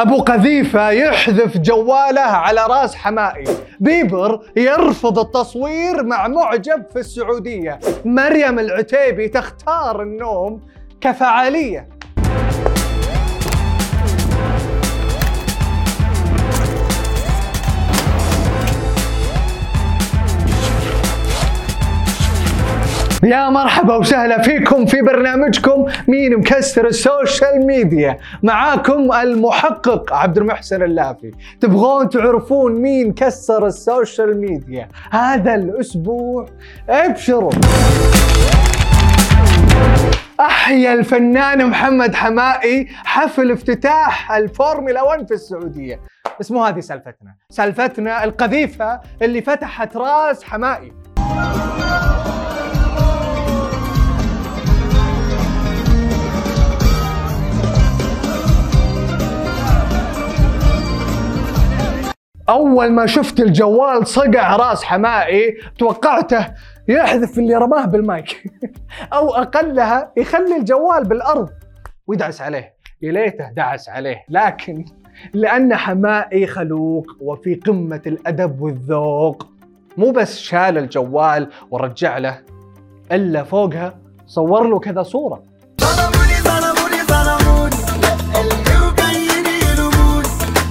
أبو قذيفة يحذف جواله على راس حماقي. بيبر يرفض التصوير مع معجب في السعودية. مريم العتيبي تختار النوم كفعالية. يا مرحبا وسهلا فيكم في برنامجكم مين مكسر ال social media. معاكم المحقق عبد المحسن اللافي. تبغون تعرفون مين كسر ال social media هذا الأسبوع؟ ابشروا. أحيا الفنان محمد حماقي حفل افتتاح الفورمولا 1 في السعودية. بس مو هذه سالفتنا سالفتنا القذيفة اللي فتحت راس حماقي. أول ما شفت الجوال صقع راس حمائي توقعته يحذف اللي رماه بالمايك. أو أقلها يخلي الجوال بالأرض. ويدعس عليه. يا ليته دعس عليه. لكن لأن حمائي خلوق وفي قمة الأدب والذوق. مو بس شال الجوال ورجع له إلا فوقها صور له كذا صورة.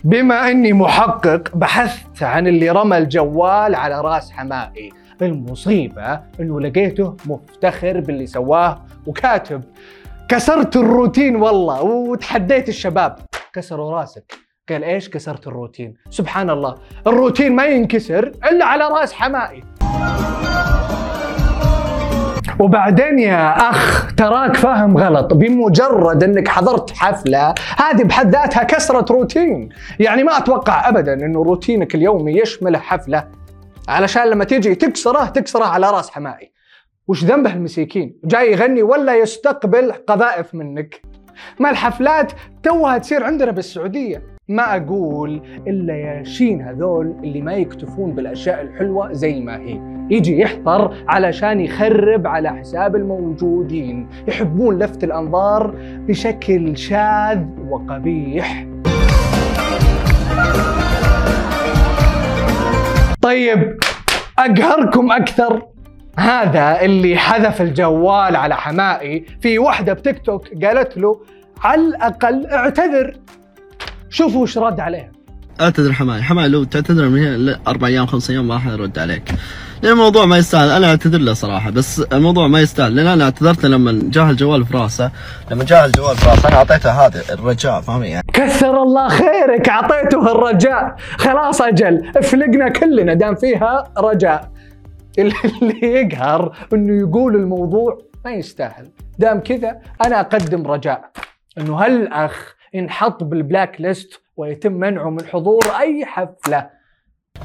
بما أني محقق بحثت عن اللي رمى الجوال على راس حمائي. المصيبة إنه لقيته مفتخر باللي سواه وكاتب. كسرت الروتين والله وتحديت الشباب. كسروا راسك. قال إيش كسرت الروتين؟ سبحان الله. الروتين ما ينكسر إلا على راس حمائي. وبعدين يا أخ تراك فاهم غلط بمجرد إنك حضرت حفلة هذه بحد ذاتها كسرت روتين. يعني ما أتوقع ابدا إنه روتينك اليومي يشمل حفلة. علشان لما تيجي تكسره تكسره على رأس حمائي. وش ذنبه المسيكين؟ جاي يغني ولا يستقبل قذائف منك. ما الحفلات توها تصير عندنا بالسعودية. ما أقول إلا يا شين هذول اللي ما يكتفون بالأشياء الحلوة زي ما هي. يجي يحضر علشان يخرب على حساب الموجودين. يحبون لفت الأنظار بشكل شاذ وقبيح. طيب أقهركم أكثر. هذا اللي حذف الجوال على حمائي في وحده بتيك توك قالت له على الأقل اعتذر. شوفوا وش رد عليها اعتذر حماي حماي لو تعتذر من هنا أربع أيام خمس أيام ما راح يرد عليك. لأن الموضوع ما يستاهل أنا أعتذر له صراحة بس الموضوع ما يستاهل. لأن أنا اعتذرت لما جاه الجوال في راسه لما جاه الجوال في راسه أنا أعطيته هذا الرجاء فاهمي يعني؟ كثر الله خيرك أعطيته الرجاء. خلاص أجل افلقنا كلنا دام فيها رجاء. اللي يقهر إنه يقول الموضوع ما يستاهل. دام كذا أنا أقدم رجاء. إنه هالاخ ينحط بالبلاك ليست ويتم منعه من حضور أي حفلة.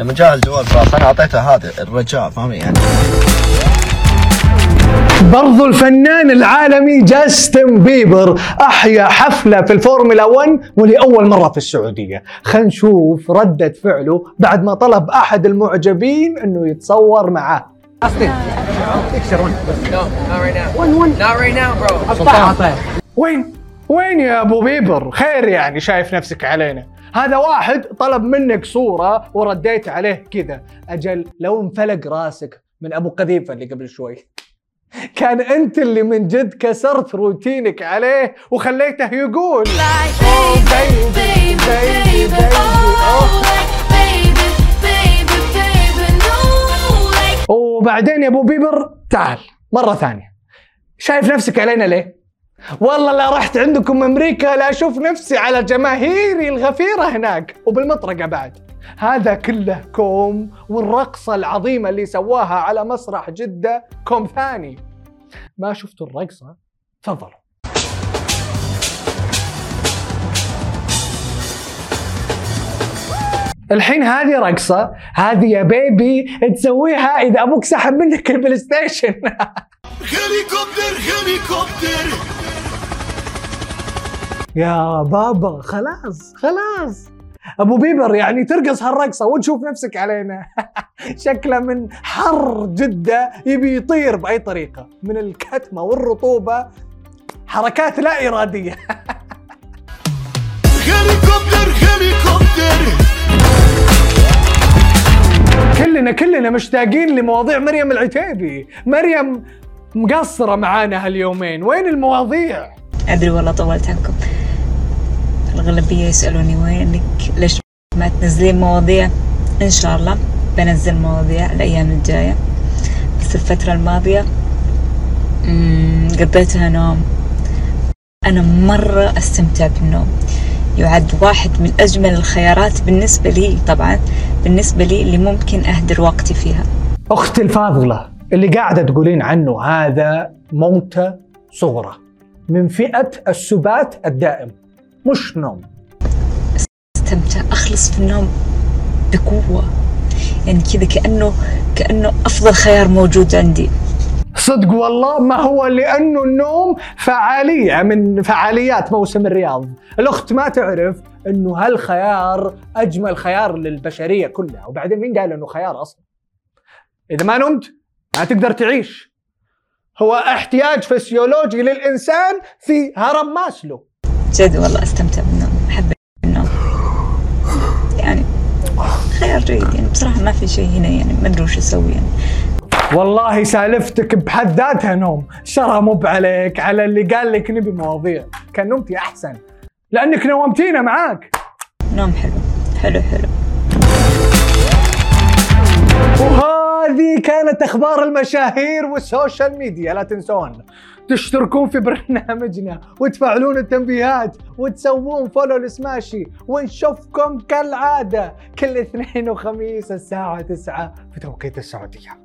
لما جاه الجوال في راسه أنا أعطيته هذا الرجاء فاهمي يعني؟ برضو الفنان العالمي جاستن بيبر أحيا حفلة في الفورمولا 1 ولأول مرة في السعودية. خلينا نشوف ردة فعله بعد ما طلب أحد المعجبين إنه يتصور معاه No, not right now. Not right now, bro. وين وين يا أبو بيبر؟ خير يعني شايف نفسك علينا. هذا واحد طلب منك صورة ورديت عليه كذا. أجل لو انفلق راسك من أبو قذيفة اللي قبل شوي. كان أنت اللي من جد كسرت روتينك عليه وخليته يقول. Like Oh, oh, oh. وبعدين يا أبو بيبر تعال مرة ثانية. شايف نفسك علينا ليه؟ والله لا رحت عندكم أمريكا لا أشوف نفسي على جماهيري الغفيرة هناك وبالمطرقة بعد. هذا كله كوم والرقصة العظيمة اللي سواها على مسرح جدة كوم ثاني. ما شفتوا الرقصة؟ تفضلوا. الحين هذه رقصة هذه يا baby تسويها إذا أبوك سحب منك ال PlayStation. هليكوبتر هليكوبتر. يا بابا خلاص خلاص. أبو بيبر يعني ترقص هالرقصة وتشوف نفسك علينا. شكله من حر جدة يبي يطير بأي طريقة من الكتمة والرطوبة. حركات لا إرادية. هليكوبتر هليكوبتر. كلنا كلنا مشتاقين لمواضيع مريم العتيبي. مريم مقصرة معانا هاليومين. وين المواضيع؟ أدري والله طولت عنكم. الأغلبية يسألوني وينك ليش ما تنزلين مواضيع؟ إن شاء الله بنزل مواضيع الأيام الجاية. بس الفترة الماضية قضيتها نوم. أنا مرة أستمتع بالنوم. يعد واحد من أجمل الخيارات بالنسبة لي طبعا بالنسبة لي اللي ممكن أهدر وقتي فيها. أختي الفاضلة اللي قاعدة تقولين عنه هذا موتة صغرى. من فئة السبات الدائم. مش نوم. استمتع أخلص في النوم بقوة. يعني كذا كانه كأنه أفضل خيار موجود عندي. صدق والله ما هو لأنه النوم فعالية من فعاليات موسم الرياض. الأخت ما تعرف أنه هالخيار أجمل خيار للبشرية كلها وبعدين مين قال أنه خيار أصلا؟ إذا ما نمت ما تقدر تعيش. هو احتياج فسيولوجي للإنسان في هرم ماسلو. جد والله أستمتع بالنوم أحب النوم. يعني خيار جيد يعني بصراحة ما في شيء هنا يعني ما أدري وش أسوي يعني. والله سالفتك بحد ذاتها نوم. الشره مو عليك على اللي قال لك نبي مواضيع. كان نمتي أحسن. لأنك نومتينا معاك. نوم حلو حلو حلو. وهذه كانت أخبار المشاهير وال social media. لا تنسون تشتركون في برنامجنا وتفعلون التنبيهات وتسوون follow لسماشي ونشوفكم كالعادة كل اثنين وخميس الساعة 9 في توقيت السعودية.